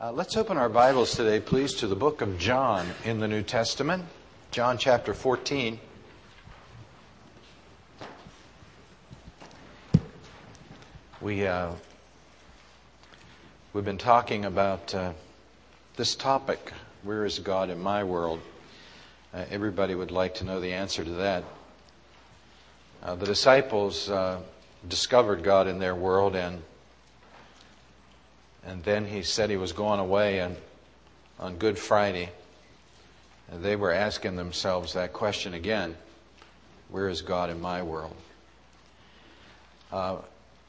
Uh, let's open our Bibles today, please, to the book of John in the New Testament, John chapter 14. We, uh, we've been talking about uh, this topic where is God in my world? Uh, everybody would like to know the answer to that. Uh, the disciples uh, discovered God in their world and and then he said he was going away and on Good Friday. And they were asking themselves that question again Where is God in my world? Uh,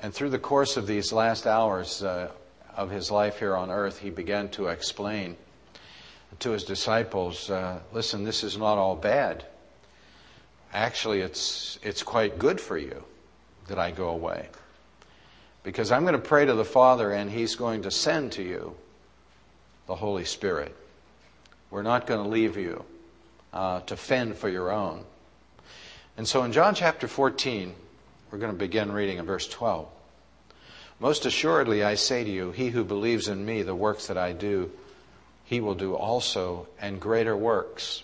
and through the course of these last hours uh, of his life here on earth, he began to explain to his disciples uh, listen, this is not all bad. Actually, it's, it's quite good for you that I go away. Because I'm going to pray to the Father and He's going to send to you the Holy Spirit. We're not going to leave you uh, to fend for your own. And so in John chapter 14, we're going to begin reading in verse 12. Most assuredly, I say to you, he who believes in me, the works that I do, he will do also, and greater works.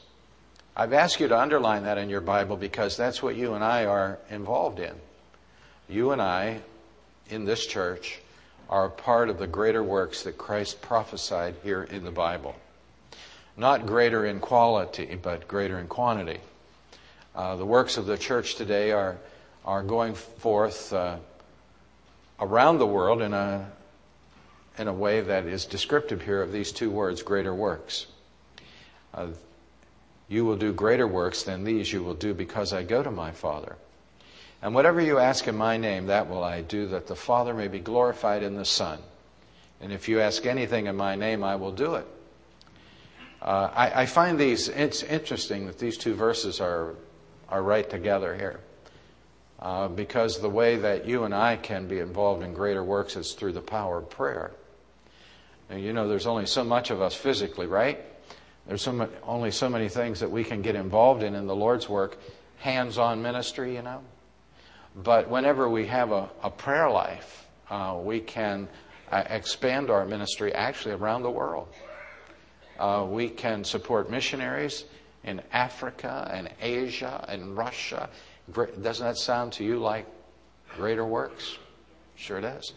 I've asked you to underline that in your Bible because that's what you and I are involved in. You and I in this church are part of the greater works that Christ prophesied here in the Bible. Not greater in quality, but greater in quantity. Uh, the works of the church today are, are going forth uh, around the world in a, in a way that is descriptive here of these two words, greater works. Uh, you will do greater works than these you will do because I go to my Father. And whatever you ask in my name, that will I do, that the Father may be glorified in the Son. And if you ask anything in my name, I will do it. Uh, I, I, find these, it's interesting that these two verses are, are right together here. Uh, because the way that you and I can be involved in greater works is through the power of prayer. And you know, there's only so much of us physically, right? There's so much, only so many things that we can get involved in in the Lord's work. Hands on ministry, you know. But whenever we have a, a prayer life, uh, we can uh, expand our ministry actually around the world. Uh, we can support missionaries in Africa and Asia and Russia. Doesn't that sound to you like greater works? Sure does.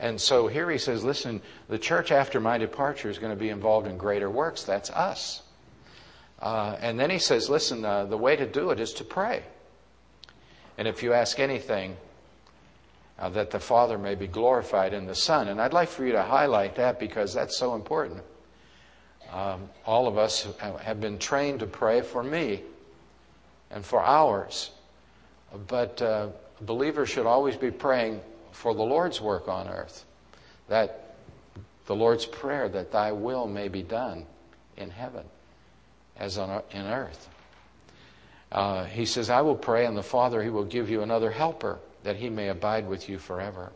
And so here he says, listen, the church after my departure is going to be involved in greater works. That's us. Uh, and then he says, listen, uh, the way to do it is to pray. And if you ask anything, uh, that the Father may be glorified in the Son. And I'd like for you to highlight that because that's so important. Um, all of us have been trained to pray for me and for ours. But uh, believers should always be praying for the Lord's work on earth. That the Lord's prayer, that thy will may be done in heaven as on in earth. Uh, he says, I will pray, and the Father, He will give you another helper, that He may abide with you forever.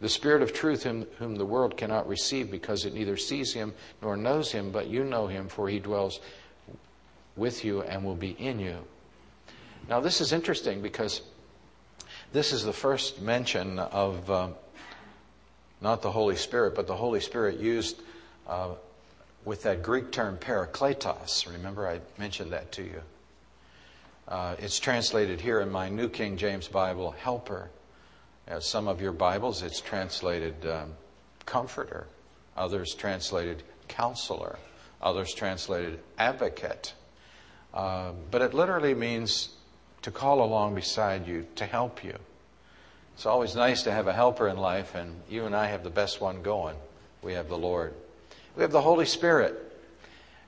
The Spirit of truth, whom, whom the world cannot receive because it neither sees Him nor knows Him, but you know Him, for He dwells with you and will be in you. Now, this is interesting because this is the first mention of uh, not the Holy Spirit, but the Holy Spirit used uh, with that Greek term parakletos. Remember, I mentioned that to you. Uh, it's translated here in my New King James Bible, helper. As some of your Bibles, it's translated um, comforter. Others translated counselor. Others translated advocate. Uh, but it literally means to call along beside you, to help you. It's always nice to have a helper in life, and you and I have the best one going. We have the Lord. We have the Holy Spirit.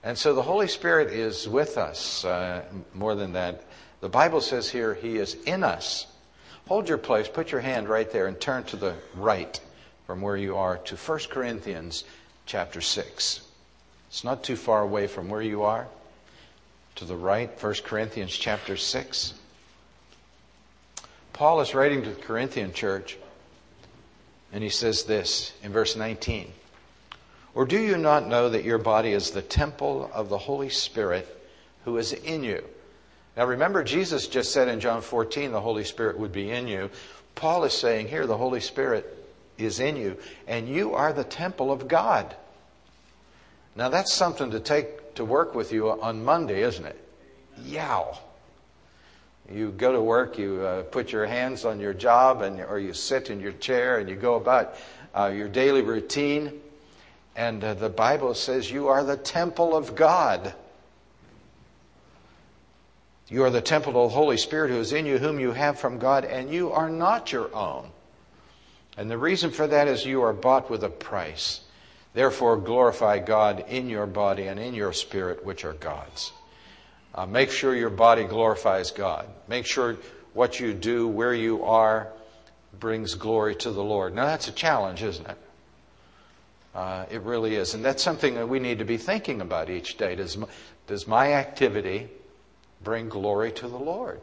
And so the Holy Spirit is with us. Uh, more than that, the Bible says here, He is in us. Hold your place, put your hand right there, and turn to the right from where you are to 1 Corinthians chapter 6. It's not too far away from where you are. To the right, 1 Corinthians chapter 6. Paul is writing to the Corinthian church, and he says this in verse 19 Or do you not know that your body is the temple of the Holy Spirit who is in you? Now remember, Jesus just said in John 14 the Holy Spirit would be in you. Paul is saying here the Holy Spirit is in you, and you are the temple of God. Now that's something to take to work with you on Monday, isn't it? Yow. You go to work, you uh, put your hands on your job, and, or you sit in your chair and you go about uh, your daily routine. And uh, the Bible says you are the temple of God. You are the temple of the Holy Spirit who is in you, whom you have from God, and you are not your own. And the reason for that is you are bought with a price. Therefore, glorify God in your body and in your spirit, which are God's. Uh, make sure your body glorifies God. Make sure what you do, where you are, brings glory to the Lord. Now, that's a challenge, isn't it? Uh, it really is. And that's something that we need to be thinking about each day. Does does my activity bring glory to the Lord?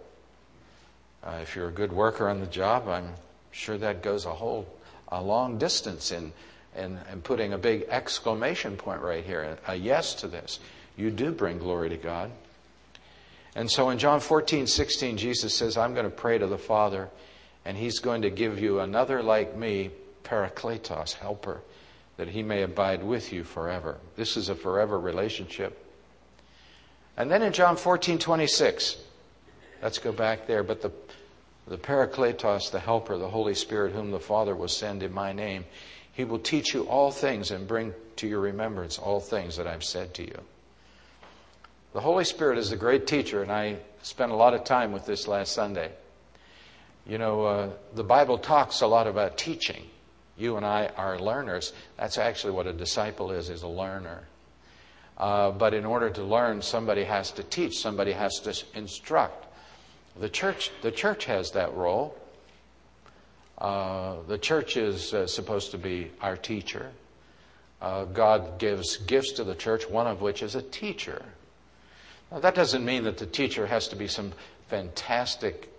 Uh, if you're a good worker on the job, I'm sure that goes a whole a long distance in, in, in putting a big exclamation point right here, a yes to this. You do bring glory to God. And so in John 14, 16, Jesus says, I'm going to pray to the Father, and He's going to give you another like me, Parakletos, helper, that He may abide with you forever. This is a forever relationship. And then in John 14, 26, let's go back there, but the, the Parakletos, the helper, the Holy Spirit, whom the Father will send in my name, He will teach you all things and bring to your remembrance all things that I've said to you. The Holy Spirit is a great teacher, and I spent a lot of time with this last Sunday. You know, uh, the Bible talks a lot about teaching. You and I are learners. That's actually what a disciple is, is a learner. Uh, but in order to learn, somebody has to teach, somebody has to instruct. The church, the church has that role. Uh, the church is uh, supposed to be our teacher. Uh, God gives gifts to the church, one of which is a teacher. Now, that doesn't mean that the teacher has to be some fantastic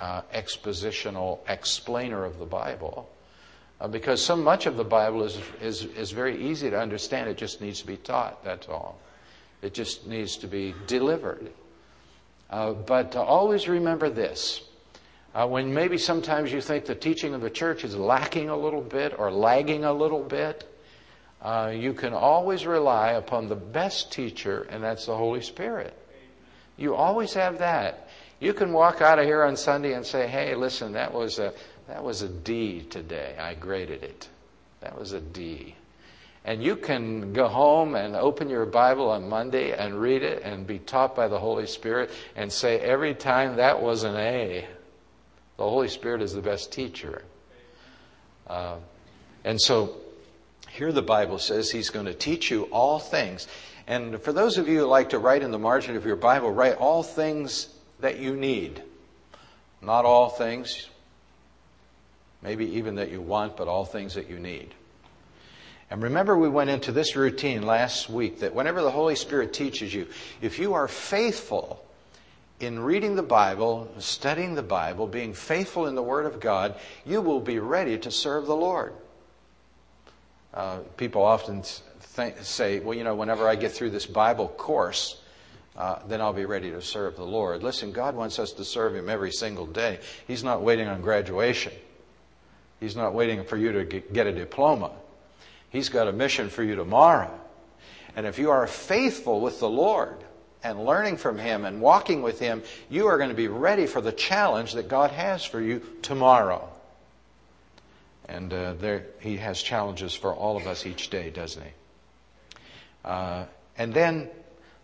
uh, expositional explainer of the Bible, uh, because so much of the Bible is, is, is very easy to understand. It just needs to be taught, that's all. It just needs to be delivered. Uh, but always remember this. Uh, when maybe sometimes you think the teaching of the church is lacking a little bit or lagging a little bit, uh, you can always rely upon the best teacher, and that's the Holy Spirit. You always have that. You can walk out of here on Sunday and say, "Hey, listen, that was a that was a D today. I graded it. That was a D. And you can go home and open your Bible on Monday and read it and be taught by the Holy Spirit and say every time that was an A. The Holy Spirit is the best teacher. Uh, and so here the Bible says He's going to teach you all things. And for those of you who like to write in the margin of your Bible, write all things that you need. Not all things, maybe even that you want, but all things that you need. And remember, we went into this routine last week that whenever the Holy Spirit teaches you, if you are faithful in reading the Bible, studying the Bible, being faithful in the Word of God, you will be ready to serve the Lord. Uh, people often think, say, well, you know, whenever I get through this Bible course, uh, then I'll be ready to serve the Lord. Listen, God wants us to serve Him every single day. He's not waiting on graduation. He's not waiting for you to get a diploma. He's got a mission for you tomorrow. And if you are faithful with the Lord and learning from Him and walking with Him, you are going to be ready for the challenge that God has for you tomorrow. And uh, there, he has challenges for all of us each day, doesn't he? Uh, and then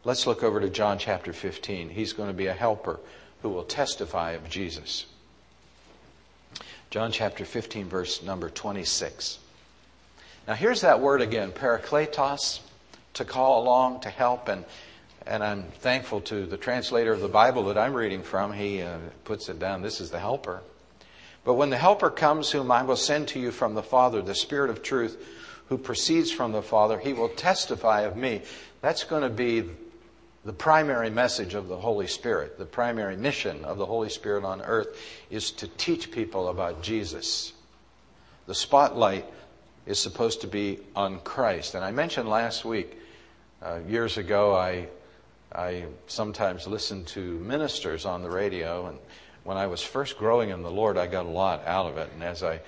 let's look over to John chapter 15. He's going to be a helper who will testify of Jesus. John chapter 15, verse number 26. Now, here's that word again, parakletos, to call along, to help. And, and I'm thankful to the translator of the Bible that I'm reading from. He uh, puts it down. This is the helper. But when the Helper comes, whom I will send to you from the Father, the Spirit of truth, who proceeds from the Father, he will testify of me. That's going to be the primary message of the Holy Spirit. The primary mission of the Holy Spirit on earth is to teach people about Jesus. The spotlight is supposed to be on Christ. And I mentioned last week, uh, years ago, I, I sometimes listened to ministers on the radio and when I was first growing in the Lord, I got a lot out of it. And as I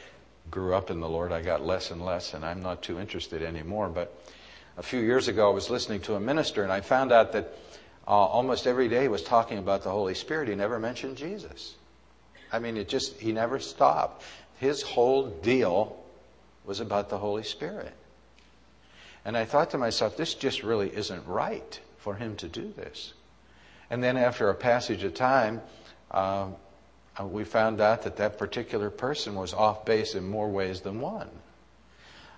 grew up in the Lord, I got less and less, and I'm not too interested anymore. But a few years ago, I was listening to a minister, and I found out that uh, almost every day he was talking about the Holy Spirit. He never mentioned Jesus. I mean, it just, he never stopped. His whole deal was about the Holy Spirit. And I thought to myself, this just really isn't right for him to do this. And then after a passage of time, uh, we found out that that particular person was off base in more ways than one.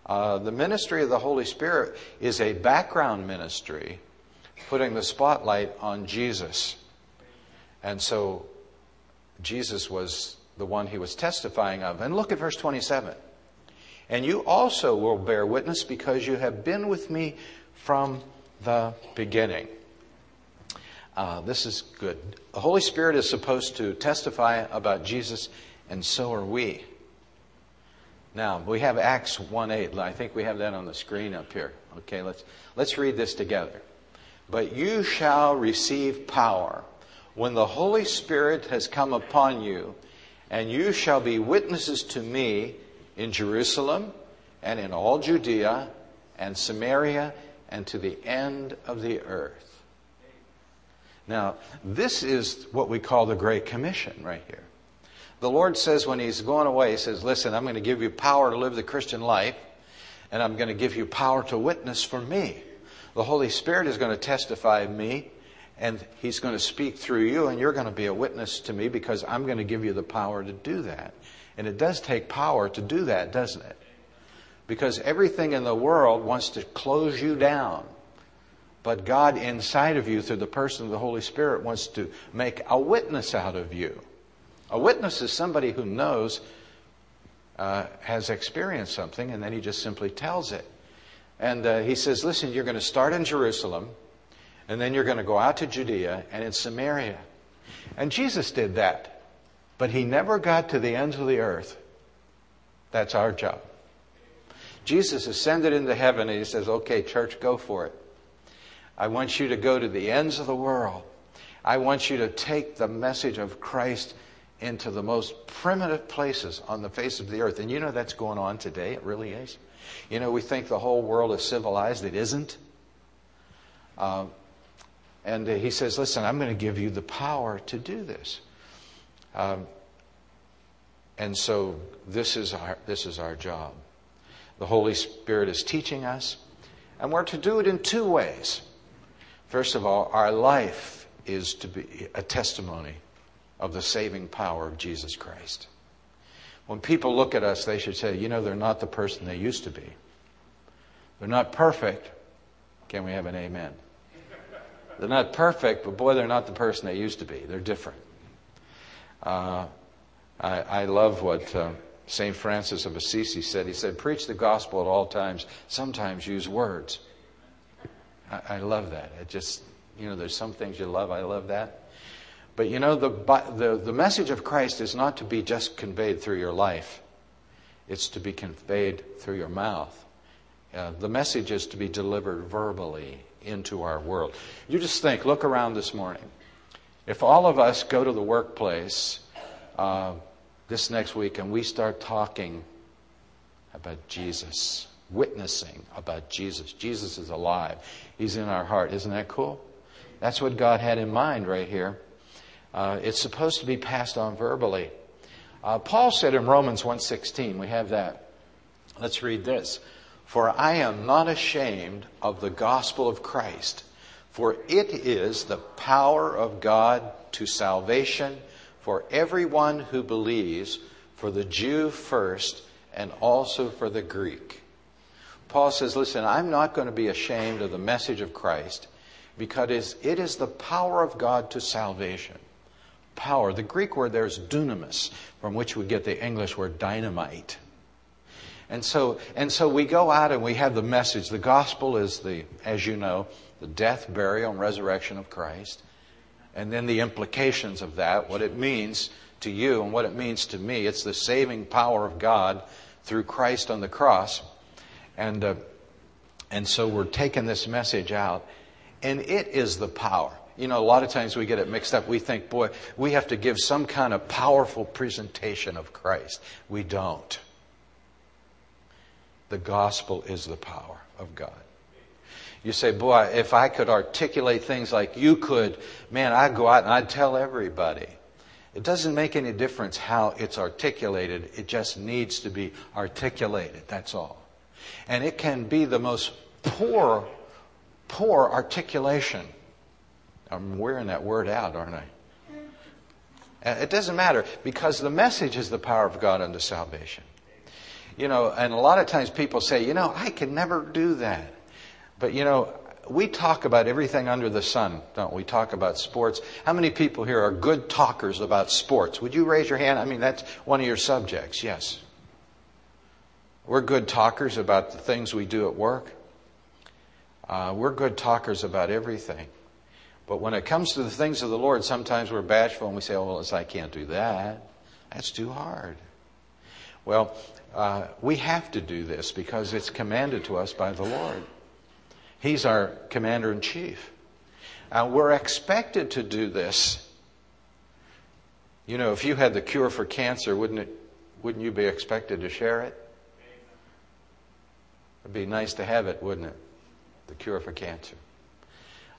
Uh, the ministry of the Holy Spirit is a background ministry putting the spotlight on Jesus. And so Jesus was the one he was testifying of. And look at verse 27. And you also will bear witness because you have been with me from the beginning. Uh, this is good. The Holy Spirit is supposed to testify about Jesus, and so are we. Now, we have Acts 1 8. I think we have that on the screen up here. Okay, let's, let's read this together. But you shall receive power when the Holy Spirit has come upon you, and you shall be witnesses to me in Jerusalem and in all Judea and Samaria and to the end of the earth. Now, this is what we call the Great Commission right here. The Lord says when He's going away, He says, Listen, I'm going to give you power to live the Christian life, and I'm going to give you power to witness for me. The Holy Spirit is going to testify of me, and He's going to speak through you, and you're going to be a witness to me because I'm going to give you the power to do that. And it does take power to do that, doesn't it? Because everything in the world wants to close you down. But God inside of you, through the person of the Holy Spirit, wants to make a witness out of you. A witness is somebody who knows, uh, has experienced something, and then he just simply tells it. And uh, he says, Listen, you're going to start in Jerusalem, and then you're going to go out to Judea and in Samaria. And Jesus did that. But he never got to the ends of the earth. That's our job. Jesus ascended into heaven and he says, Okay, church, go for it. I want you to go to the ends of the world. I want you to take the message of Christ into the most primitive places on the face of the earth. And you know that's going on today. It really is. You know, we think the whole world is civilized. It isn't. Uh, and he says, Listen, I'm going to give you the power to do this. Um, and so this is, our, this is our job. The Holy Spirit is teaching us, and we're to do it in two ways. First of all, our life is to be a testimony of the saving power of Jesus Christ. When people look at us, they should say, you know, they're not the person they used to be. They're not perfect. Can we have an amen? They're not perfect, but boy, they're not the person they used to be. They're different. Uh, I, I, love what uh, St. Francis of Assisi said. He said, Preach the gospel at all times, sometimes use words. I, I love that. It just, you know, there's some things you love. I love that. But you know, the, the, the message of Christ is not to be just conveyed through your life, it's to be conveyed through your mouth. Uh, the message is to be delivered verbally into our world. You just think, look around this morning. If all of us go to the workplace uh, this next week and we start talking about Jesus, witnessing about Jesus, Jesus is alive. He's in our heart. Isn't that cool? That's what God had in mind right here. Uh, it's supposed to be passed on verbally. Uh, Paul said in Romans 1:16, we have that. Let's read this. For I am not ashamed of the gospel of Christ, for it is the power of God to salvation for everyone who believes, for the Jew first, and also for the Greek. Paul says, Listen, I'm not going to be ashamed of the message of Christ because it is the power of God to salvation. Power. The Greek word there is dunamis, from which we get the English word dynamite. And so, and so we go out and we have the message. The gospel is the, as you know, the death, burial, and resurrection of Christ. And then the implications of that, what it means to you and what it means to me. It's the saving power of God through Christ on the cross. And, uh, and so we're taking this message out. And it is the power. You know, a lot of times we get it mixed up. We think, boy, we have to give some kind of powerful presentation of Christ. We don't. The gospel is the power of God. You say, boy, if I could articulate things like you could, man, I'd go out and I'd tell everybody. It doesn't make any difference how it's articulated. It just needs to be articulated. That's all. And it can be the most poor, poor articulation. I'm wearing that word out, aren't I? It doesn't matter because the message is the power of God unto salvation. You know, and a lot of times people say, you know, I can never do that. But you know, we talk about everything under the sun, don't we? Talk about sports. How many people here are good talkers about sports? Would you raise your hand? I mean, that's one of your subjects, yes. We're good talkers about the things we do at work. Uh, we're good talkers about everything. But when it comes to the things of the Lord, sometimes we're bashful and we say, oh, well, I can't do that. That's too hard. Well, uh, we have to do this because it's commanded to us by the Lord. He's our commander in chief. And we're expected to do this. You know, if you had the cure for cancer, wouldn't it wouldn't you be expected to share it? It'd be nice to have it, wouldn't it? The cure for cancer.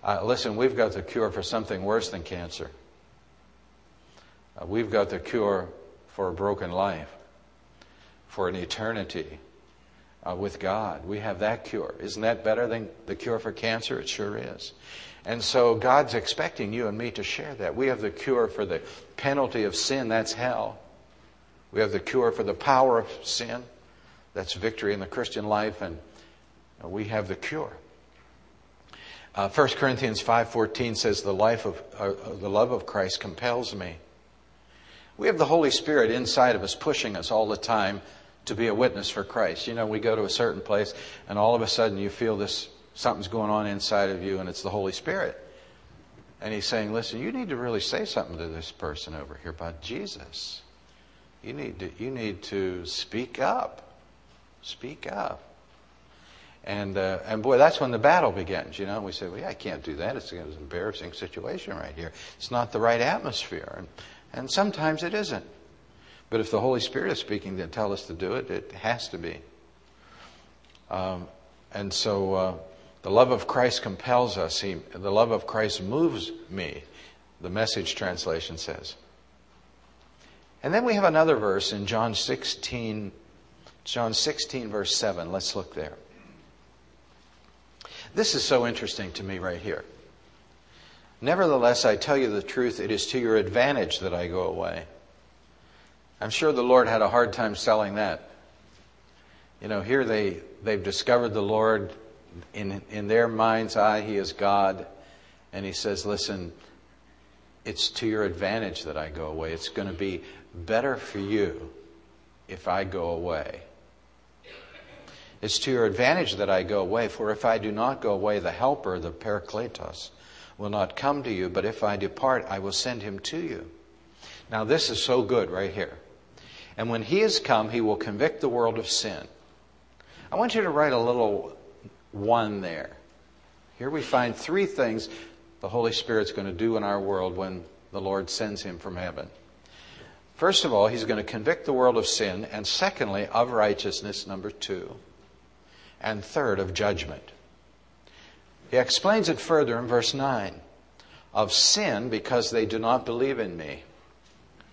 Uh, listen, we've got the cure for something worse than cancer. Uh, we've got the cure for a broken life, for an eternity uh, with God. We have that cure. Isn't that better than the cure for cancer? It sure is. And so God's expecting you and me to share that. We have the cure for the penalty of sin, that's hell. We have the cure for the power of sin, that's victory in the Christian life, and we have the cure. Uh, 1 Corinthians 5.14 says, the, life of, uh, the love of Christ compels me. We have the Holy Spirit inside of us pushing us all the time to be a witness for Christ. You know, we go to a certain place and all of a sudden you feel this, something's going on inside of you and it's the Holy Spirit. And he's saying, listen, you need to really say something to this person over here about Jesus. You need to, you need to speak up. Speak up. And, uh, and boy, that's when the battle begins, you know. And We say, well, yeah, I can't do that. It's, an embarrassing situation right here. It's not the right atmosphere. And, and sometimes it isn't. But if the Holy Spirit is speaking to tell us to do it, it has to be. Um, and so uh, the love of Christ compels us. He, the love of Christ moves me, the message translation says. And then we have another verse in John 16, John 16, verse 7. Let's look there. This is so interesting to me right here. Nevertheless, I tell you the truth, it is to your advantage that I go away. I'm sure the Lord had a hard time selling that. You know, here they, they've discovered the Lord. In, in their mind's eye, He is God. And He says, Listen, it's to your advantage that I go away. It's going to be better for you if I go away. It's to your advantage that I go away, for if I do not go away, the Helper, the Parakletos, will not come to you, but if I depart, I will send him to you. Now, this is so good right here. And when he has come, he will convict the world of sin. I want you to write a little one there. Here we find three things the Holy Spirit's going to do in our world when the Lord sends him from heaven. First of all, he's going to convict the world of sin, and secondly, of righteousness, number two, and third, of judgment. He explains it further in verse 9 of sin because they do not believe in me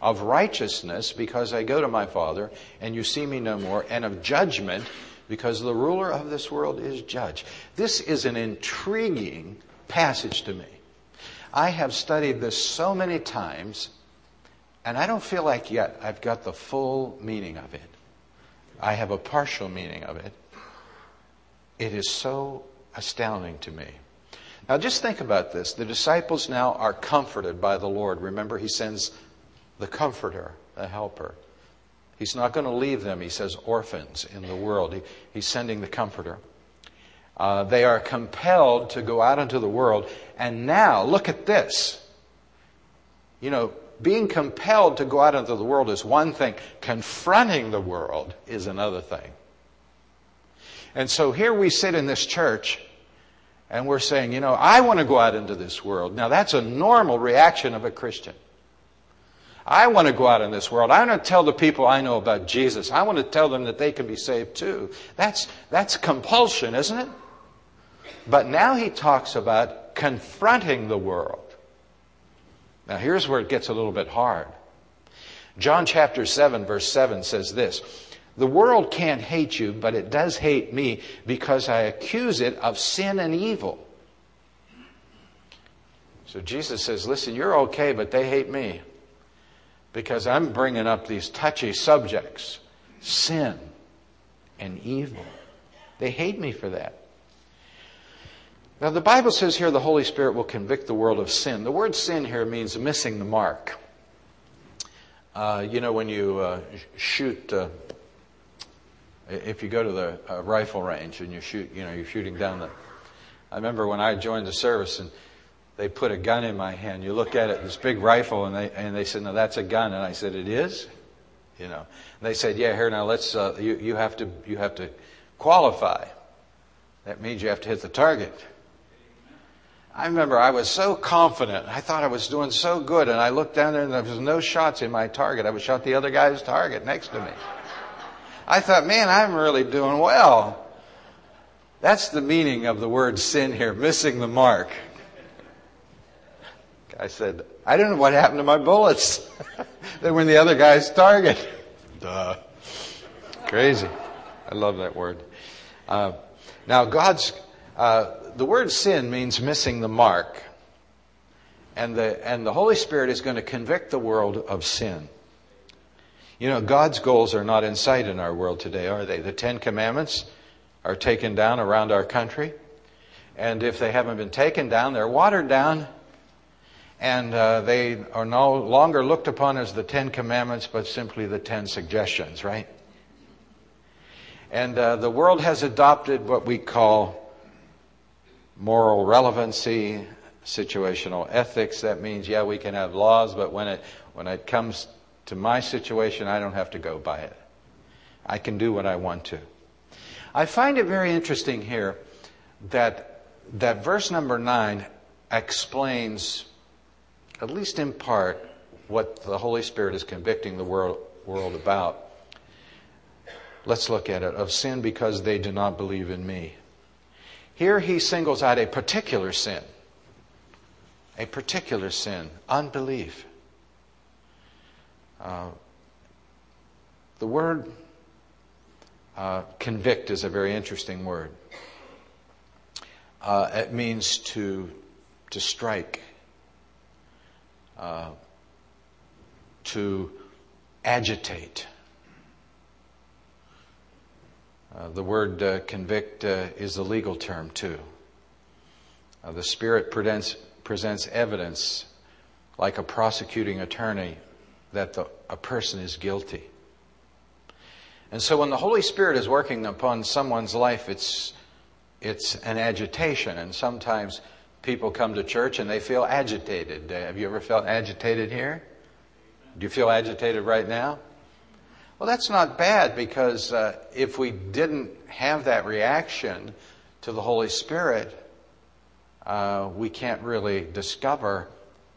of righteousness because I go to my Father and you see me no more, and of judgment because the ruler of this world is judge. This is an intriguing passage to me. I have studied this so many times, and I don't feel like yet I've got the full meaning of it. I have a partial meaning of it. It is so astounding to me. Now, just think about this. The disciples now are comforted by the Lord. Remember, He sends the comforter, the helper. He's not going to leave them, he says, orphans in the world. He, he's sending the comforter. Uh, they are compelled to go out into the world. And now, look at this. You know, being compelled to go out into the world is one thing, confronting the world is another thing. And so here we sit in this church and we're saying, you know, I want to go out into this world. Now that's a normal reaction of a Christian. I want to go out in this world. I want to tell the people I know about Jesus. I want to tell them that they can be saved too. That's, that's compulsion, isn't it? But now he talks about confronting the world. Now here's where it gets a little bit hard. John chapter 7 verse 7 says this, the world can't hate you, but it does hate me because I accuse it of sin and evil. So Jesus says, listen, you're okay, but they hate me because I'm bringing up these touchy subjects sin and evil. They hate me for that. Now, the Bible says here the Holy Spirit will convict the world of sin. The word sin here means missing the mark. Uh, you know, when you uh, shoot, uh, if you go to the uh, rifle range and you shoot, you know, you're shooting down the. I remember when I joined the service and they put a gun in my hand. You look at it, this big rifle, and they and they said, "No, that's a gun." And I said, "It is," you know. And they said, "Yeah, here now let's uh, you you have to you have to qualify. That means you have to hit the target." I remember I was so confident. I thought I was doing so good, and I looked down there, and there was no shots in my target. I was shot the other guy's target next to me. I thought, man, I'm really doing well. That's the meaning of the word sin here, missing the mark. I said, I don't know what happened to my bullets. they were in the other guy's target. Duh. Crazy. I love that word. Uh, now, God's, uh, the word sin means missing the mark. And the, and the Holy Spirit is going to convict the world of sin. You know, God's goals are not in sight in our world today, are they? The Ten Commandments are taken down around our country. And if they haven't been taken down, they're watered down and uh, they are no longer looked upon as the Ten Commandments, but simply the Ten Suggestions, right? And uh, the world has adopted what we call moral relevancy, situational ethics. That means, yeah, we can have laws, but when it when it comes to my situation, I don't have to go by it. I can do what I want to. I find it very interesting here that that verse number nine explains at least in part, what the Holy Spirit is convicting the world, world about. Let's look at it. Of sin because they do not believe in me. Here he singles out a particular sin. A particular sin, unbelief. Uh, the word uh, convict is a very interesting word. Uh, it means to, to strike uh, to agitate. Uh, the word convict is a legal term, too. The Spirit presents, presents evidence, like a prosecuting attorney, that the, a person is guilty. And so when the Holy Spirit is working upon someone's life, it's, it's an agitation, and sometimes people come to church and they feel agitated. Uh, have you ever felt agitated here? Do you feel agitated right now? Well, that's not bad because uh, if we didn't have that reaction to the Holy Spirit, uh, we can't really discover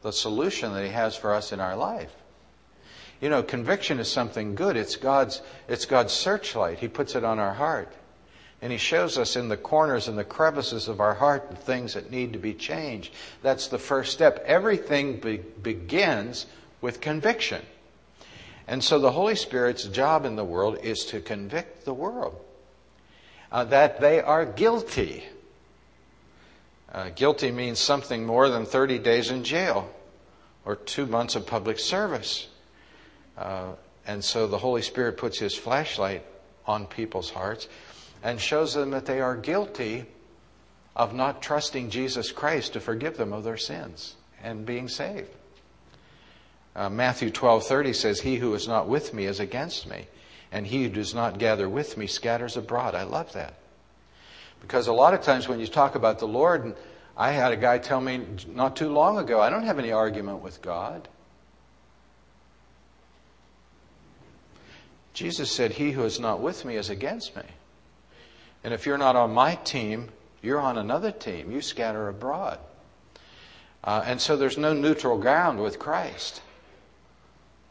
the solution that He has for us in our life. You know, conviction is something good. It's God's, it's God's searchlight. He puts it on our heart. And he shows us in the corners and the crevices of our heart the things that need to be changed. That's the first step. Everything be- begins with conviction. And so the Holy Spirit's job in the world is to convict the world uh, that they are guilty. Uh, guilty means something more than 30 days in jail or two months of public service. Uh, and so the Holy Spirit puts his flashlight on people's hearts and shows them that they are guilty of not trusting Jesus Christ to forgive them of their sins and being saved. Uh, Matthew 12:30 says, "He who is not with me is against me, and he who does not gather with me scatters abroad." I love that. Because a lot of times when you talk about the Lord, I had a guy tell me not too long ago, I don't have any argument with God. Jesus said, He who is not with me is against me. And if you're not on my team, you're on another team. You scatter abroad. Uh, and so there's no neutral ground with Christ.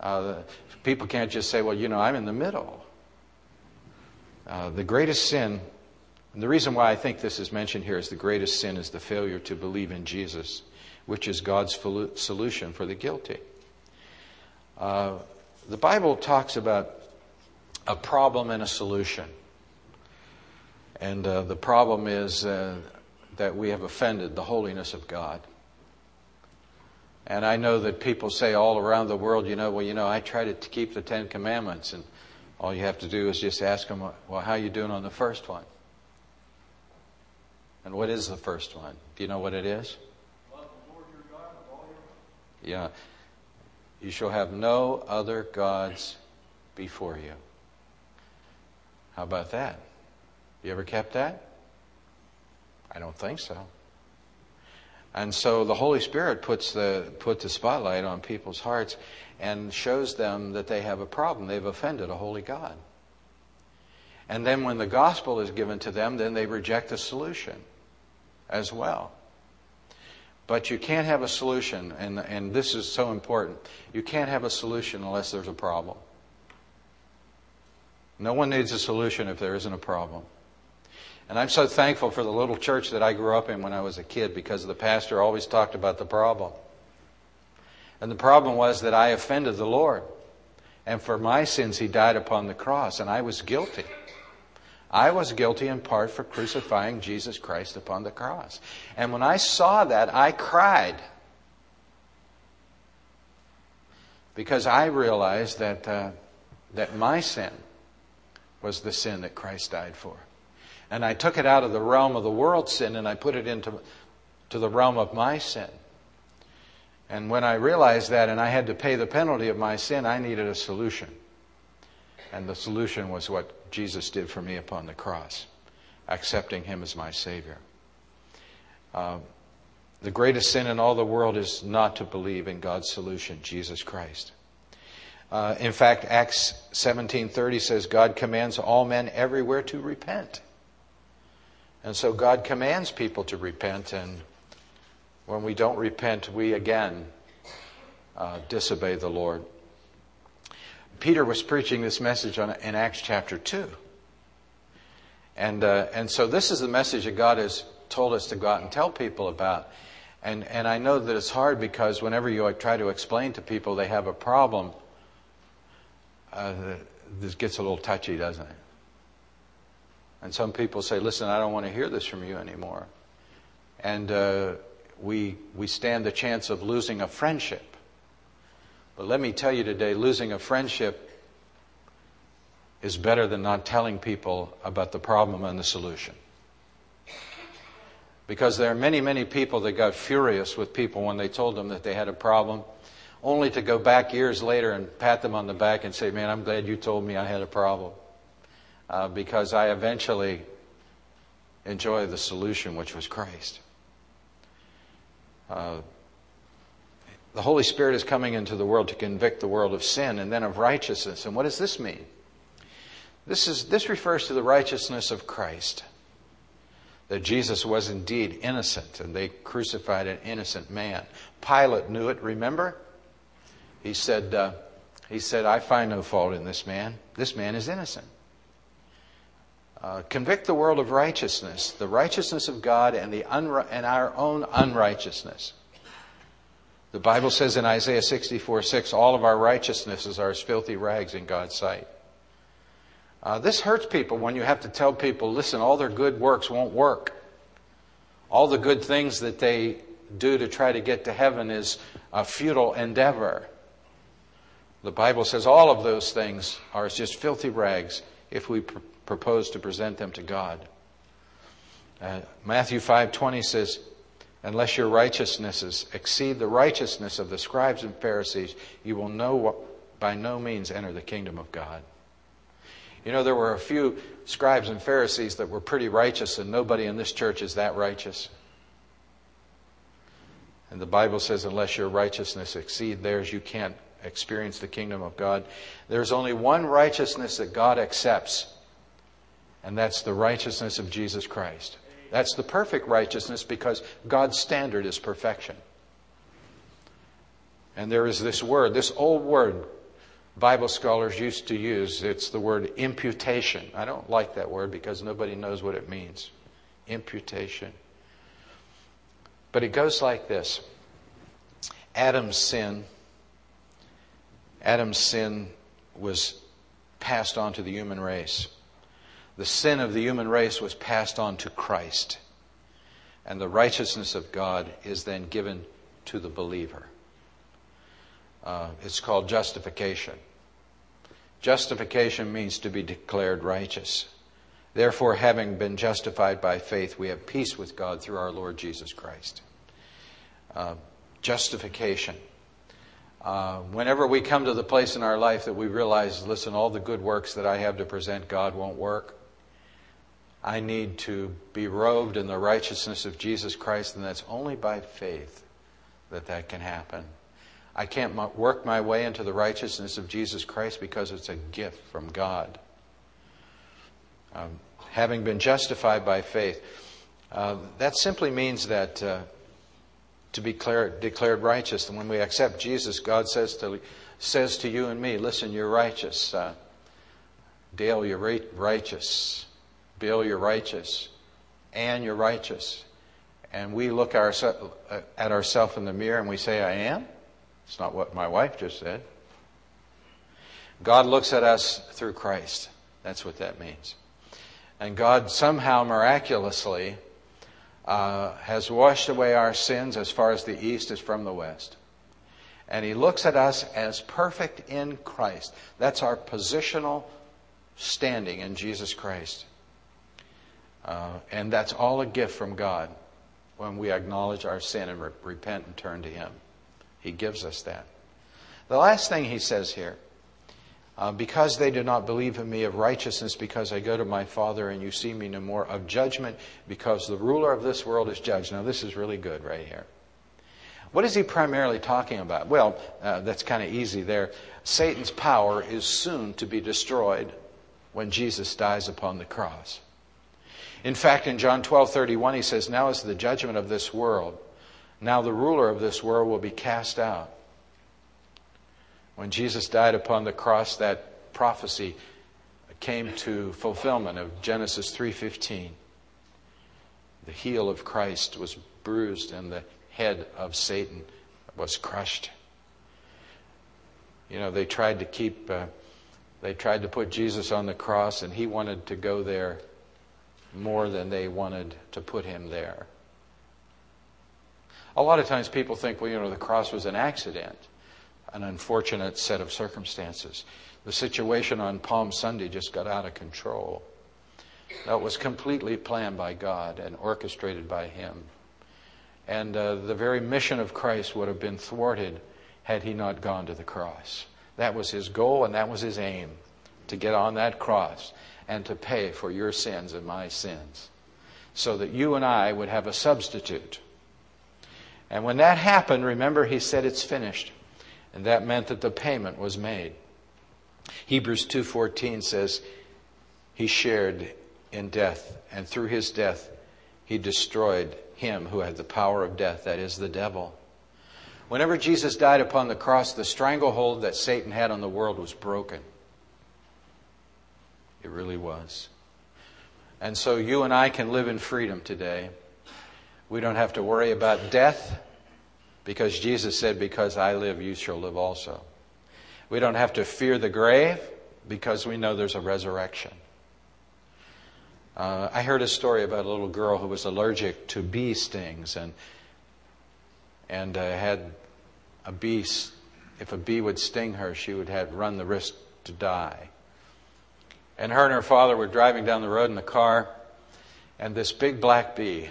Uh, people can't just say, well, you know, I'm in the middle. Uh, the greatest sin And the reason why I think this is mentioned here is the greatest sin is the failure to believe in Jesus, which is God's solution for the guilty. Uh, the Bible talks about a problem and a solution. And uh, the problem is uh, that we have offended the holiness of God. And I know that people say all around the world, you know, well, you know, I try to keep the Ten Commandments, and all you have to do is just ask them, well, how are you doing on the first one? And what is the first one? Do you know what it is? Yeah. You shall have no other gods before you. How about that? You ever kept that? I don't think so. And so the Holy Spirit puts the, put the spotlight on people's hearts and shows them that they have a problem. They've offended a holy God. And then when the gospel is given to them, then they reject the solution as well. But you can't have a solution, and, and this is so important. You can't have a solution unless there's a problem. No one needs a solution if there isn't a problem. And I'm so thankful for the little church that I grew up in when I was a kid because the pastor always talked about the problem. And the problem was that I offended the Lord. And for my sins, He died upon the cross, and I was guilty. I was guilty in part for crucifying Jesus Christ upon the cross. And when I saw that, I cried. Because I realized that, uh, that my sin was the sin that Christ died for. And I took it out of the realm of the world's sin and I put it into to the realm of my sin. And when I realized that and I had to pay the penalty of my sin, I needed a solution. And the solution was what Jesus did for me upon the cross, accepting Him as my Savior. Uh, the greatest sin in all the world is not to believe in God's solution, Jesus Christ. Uh, in fact, Acts 17:30 says God commands all men everywhere to repent. And so God commands people to repent, and when we don't repent, we again uh, disobey the Lord. Peter was preaching this message on, in Acts chapter 2. And, uh, and so this is the message that God has told us to go out and tell people about. And, and I know that it's hard because whenever you try to explain to people they have a problem, uh, this gets a little touchy, doesn't it? And some people say, listen, I don't want to hear this from you anymore. And uh, we, we stand the chance of losing a friendship. But let me tell you today, losing a friendship is better than not telling people about the problem and the solution. Because there are many, many people that got furious with people when they told them that they had a problem, only to go back years later and pat them on the back and say, Man, I'm glad you told me I had a problem uh, because I eventually enjoy the solution, which was Christ. Uh, the Holy Spirit is coming into the world to convict the world of sin and then of righteousness. And what does this mean? This, is, this refers to the righteousness of Christ. That Jesus was indeed innocent and they crucified an innocent man. Pilate knew it, remember? He said, uh, he said, I find no fault in this man. This man is innocent. Uh, convict the world of righteousness, the righteousness of God and, the unri- and our own unrighteousness. The Bible says in Isaiah 64 6, all of our righteousnesses are as filthy rags in God's sight. Uh, this hurts people when you have to tell people, listen, all their good works won't work. All the good things that they do to try to get to heaven is a futile endeavor. The Bible says all of those things are just filthy rags if we pr- propose to present them to God. Uh, Matthew 5:20 says, "Unless your righteousnesses exceed the righteousness of the scribes and Pharisees, you will no, by no means enter the kingdom of God." You know, there were a few scribes and Pharisees that were pretty righteous, and nobody in this church is that righteous. And the Bible says, unless your righteousness exceed theirs, you can't experience the kingdom of God. There's only one righteousness that God accepts, and that's the righteousness of Jesus Christ. That's the perfect righteousness because God's standard is perfection. And there is this word, this old word, Bible scholars used to use. It's the word imputation. I don't like that word because nobody knows what it means. Imputation. But it goes like this Adam's sin, Adam's sin was passed on to the human race. The sin of the human race was passed on to Christ. And the righteousness of God is then given to the believer. Uh, it's called justification. Justification means to be declared righteous. Therefore, having been justified by faith, we have peace with God through our Lord Jesus Christ. Uh, justification. Uh, whenever we come to the place in our life that we realize, listen, all the good works that I have to present God won't work, I need to be robed in the righteousness of Jesus Christ, and that's only by faith that that can happen. I can't work my way into the righteousness of Jesus Christ because it's a gift from God. Um, having been justified by faith, uh, that simply means that uh, to be declared, declared righteous. And when we accept Jesus, God says to, says to you and me, listen, you're righteous. Uh, Dale, you're righteous. Bill, you're righteous. Ann, you're righteous. And we look our, at ourselves in the mirror and we say, I am? It's not what my wife just said. God looks at us through Christ. That's what that means. And God somehow miraculously uh, has washed away our sins as far as the east is from the west. And He looks at us as perfect in Christ. That's our positional standing in Jesus Christ. Uh, and that's all a gift from God when we acknowledge our sin and re- repent and turn to Him. He gives us that. The last thing he says here uh, because they do not believe in me of righteousness, because I go to my Father and you see me no more, of judgment, because the ruler of this world is judged. Now, this is really good right here. What is he primarily talking about? Well, uh, that's kind of easy there. Satan's power is soon to be destroyed when Jesus dies upon the cross. In fact, in John 12:31 he says, "Now is the judgment of this world. Now the ruler of this world will be cast out. When Jesus died upon the cross, that prophecy came to fulfillment of Genesis 3:15. The heel of Christ was bruised and the head of Satan was crushed. You know, they tried to keep uh, they tried to put Jesus on the cross and he wanted to go there more than they wanted to put him there. A lot of times people think, well, you know, the cross was an accident, an unfortunate set of circumstances. The situation on Palm Sunday just got out of control. That was completely planned by God and orchestrated by Him. And uh, the very mission of Christ would have been thwarted had He not gone to the cross. That was His goal and that was His aim to get on that cross and to pay for your sins and my sins so that you and I would have a substitute and when that happened, remember he said it's finished. And that meant that the payment was made. Hebrews 2:14 says he shared in death and through his death he destroyed him who had the power of death that is the devil. Whenever Jesus died upon the cross the stranglehold that Satan had on the world was broken. It really was. And so you and I can live in freedom today. We don't have to worry about death because Jesus said, Because I live, you shall live also. We don't have to fear the grave because we know there's a resurrection. Uh, I heard a story about a little girl who was allergic to bee stings and and uh, had a bee. If a bee would sting her, she would have run the risk to die. And her and her father were driving down the road in the car, and this big black bee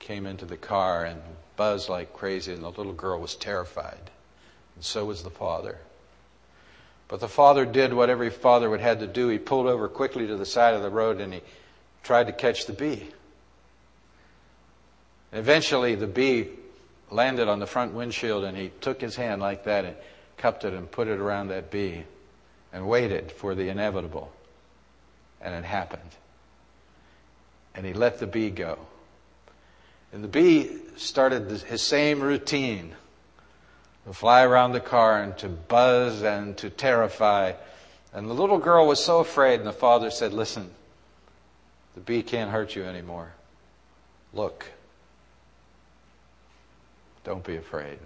came into the car and buzzed like crazy, and the little girl was terrified. And so was the father. But the father did what every father would have to do. He pulled over quickly to the side of the road and he tried to catch the bee. And eventually, the bee landed on the front windshield, and he took his hand like that and cupped it and put it around that bee and waited for the inevitable. And it happened. And he let the bee go. And the bee started his same routine to fly around the car and to buzz and to terrify. And the little girl was so afraid, and the father said, Listen, the bee can't hurt you anymore. Look. Don't be afraid.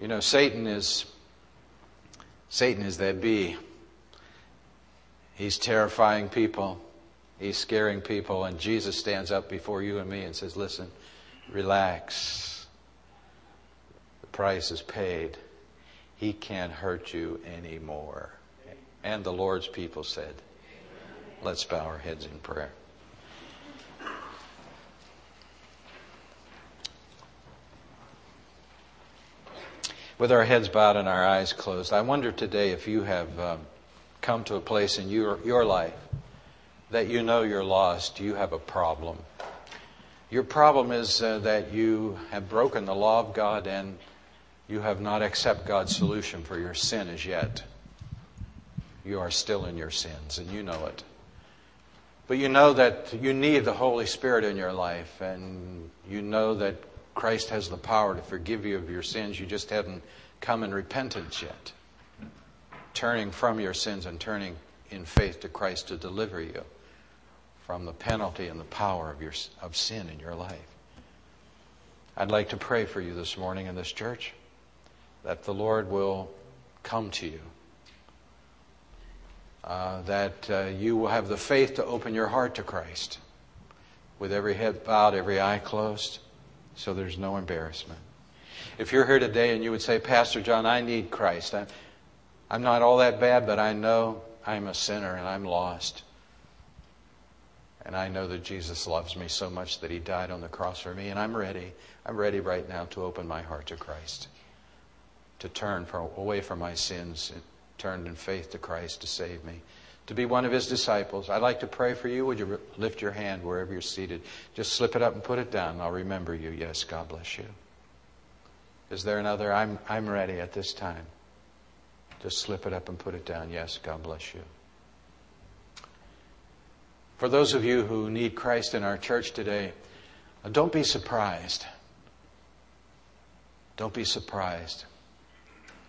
You know, Satan is Satan is that bee. He's terrifying people. He's scaring people. And Jesus stands up before you and me and says, Listen, relax. The price is paid. He can't hurt you anymore. And the Lord's people said, Let's bow our heads in prayer. With our heads bowed and our eyes closed, I wonder today if you have um, come to a place in your, your life that you know you're lost, you have a problem. Your problem is uh, that you have broken the law of God and you have not accepted God's solution for your sin as yet. You are still in your sins and you know it. But you know that you need the Holy Spirit in your life and you know that Christ has the power to forgive you of your sins. You just haven't come in repentance yet. Turning from your sins and turning in faith to Christ to deliver you from the penalty and the power of, your, of sin in your life. I'd like to pray for you this morning in this church that the Lord will come to you, uh, that uh, you will have the faith to open your heart to Christ with every head bowed, every eye closed so there's no embarrassment. If you're here today and you would say, Pastor John, I need Christ. I'm, I'm not all that bad, but I know I'm a sinner and I'm lost. And I know that Jesus loves me so much that He died on the cross for me, and I'm ready. I'm ready right now to open my heart to Christ, to turn from, away from my sins, and turn in faith to Christ to save me to be one of his disciples. I'd like to pray for you. Would you lift your hand wherever you're seated? Just slip it up and put it down. I'll remember you. Yes, God bless you. Is there another? I'm, I'm ready at this time. Just slip it up and put it down. Yes, God bless you. For those of you who need Christ in our church today, uh, don't be surprised. Don't be surprised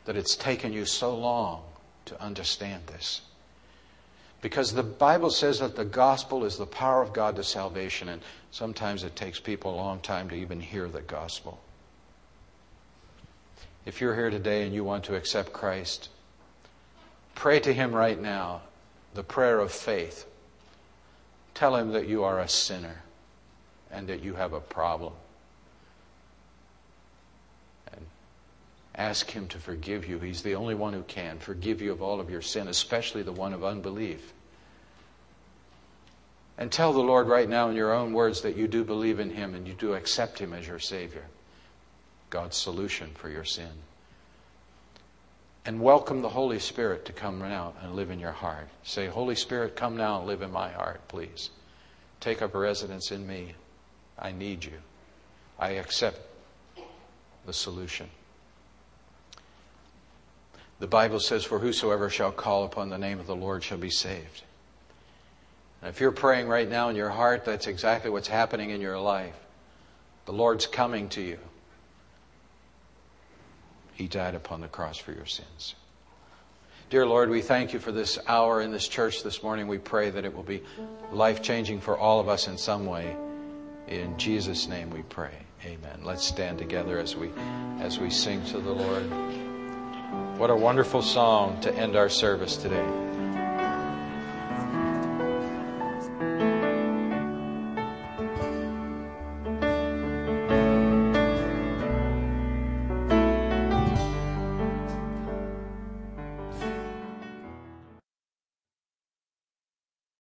that it's taken you so long to understand this. Because the Bible says that the gospel is the power of God to salvation, and sometimes it takes people a long time to even hear the gospel. If you're here today and you want to accept Christ, pray to Him right now the prayer of faith. Tell Him that you are a sinner and that you have a problem. And Ask Him to forgive you. He's the only one who can forgive you of all of your sin, especially the one of unbelief. And tell the Lord right now in your own words that you do believe in Him and you do accept Him as your Savior, God's solution for your sin. And welcome the Holy Spirit to come now and live in your heart. Say, Holy Spirit, come now and live in my heart, please. Take up residence in me. I need you. I accept the solution. The Bible says, For whosoever shall call upon the name of the Lord shall be saved. And if you're praying right now in your heart, that's exactly what's happening in your life. The Lord's coming to you. He died upon the cross for your sins. Dear Lord, we thank you for this hour in this church this morning. We pray that it will be life changing for all of us in some way. In Jesus' name we pray. Amen. Let's stand together as we as we sing to the Lord. What a wonderful song to end our service today.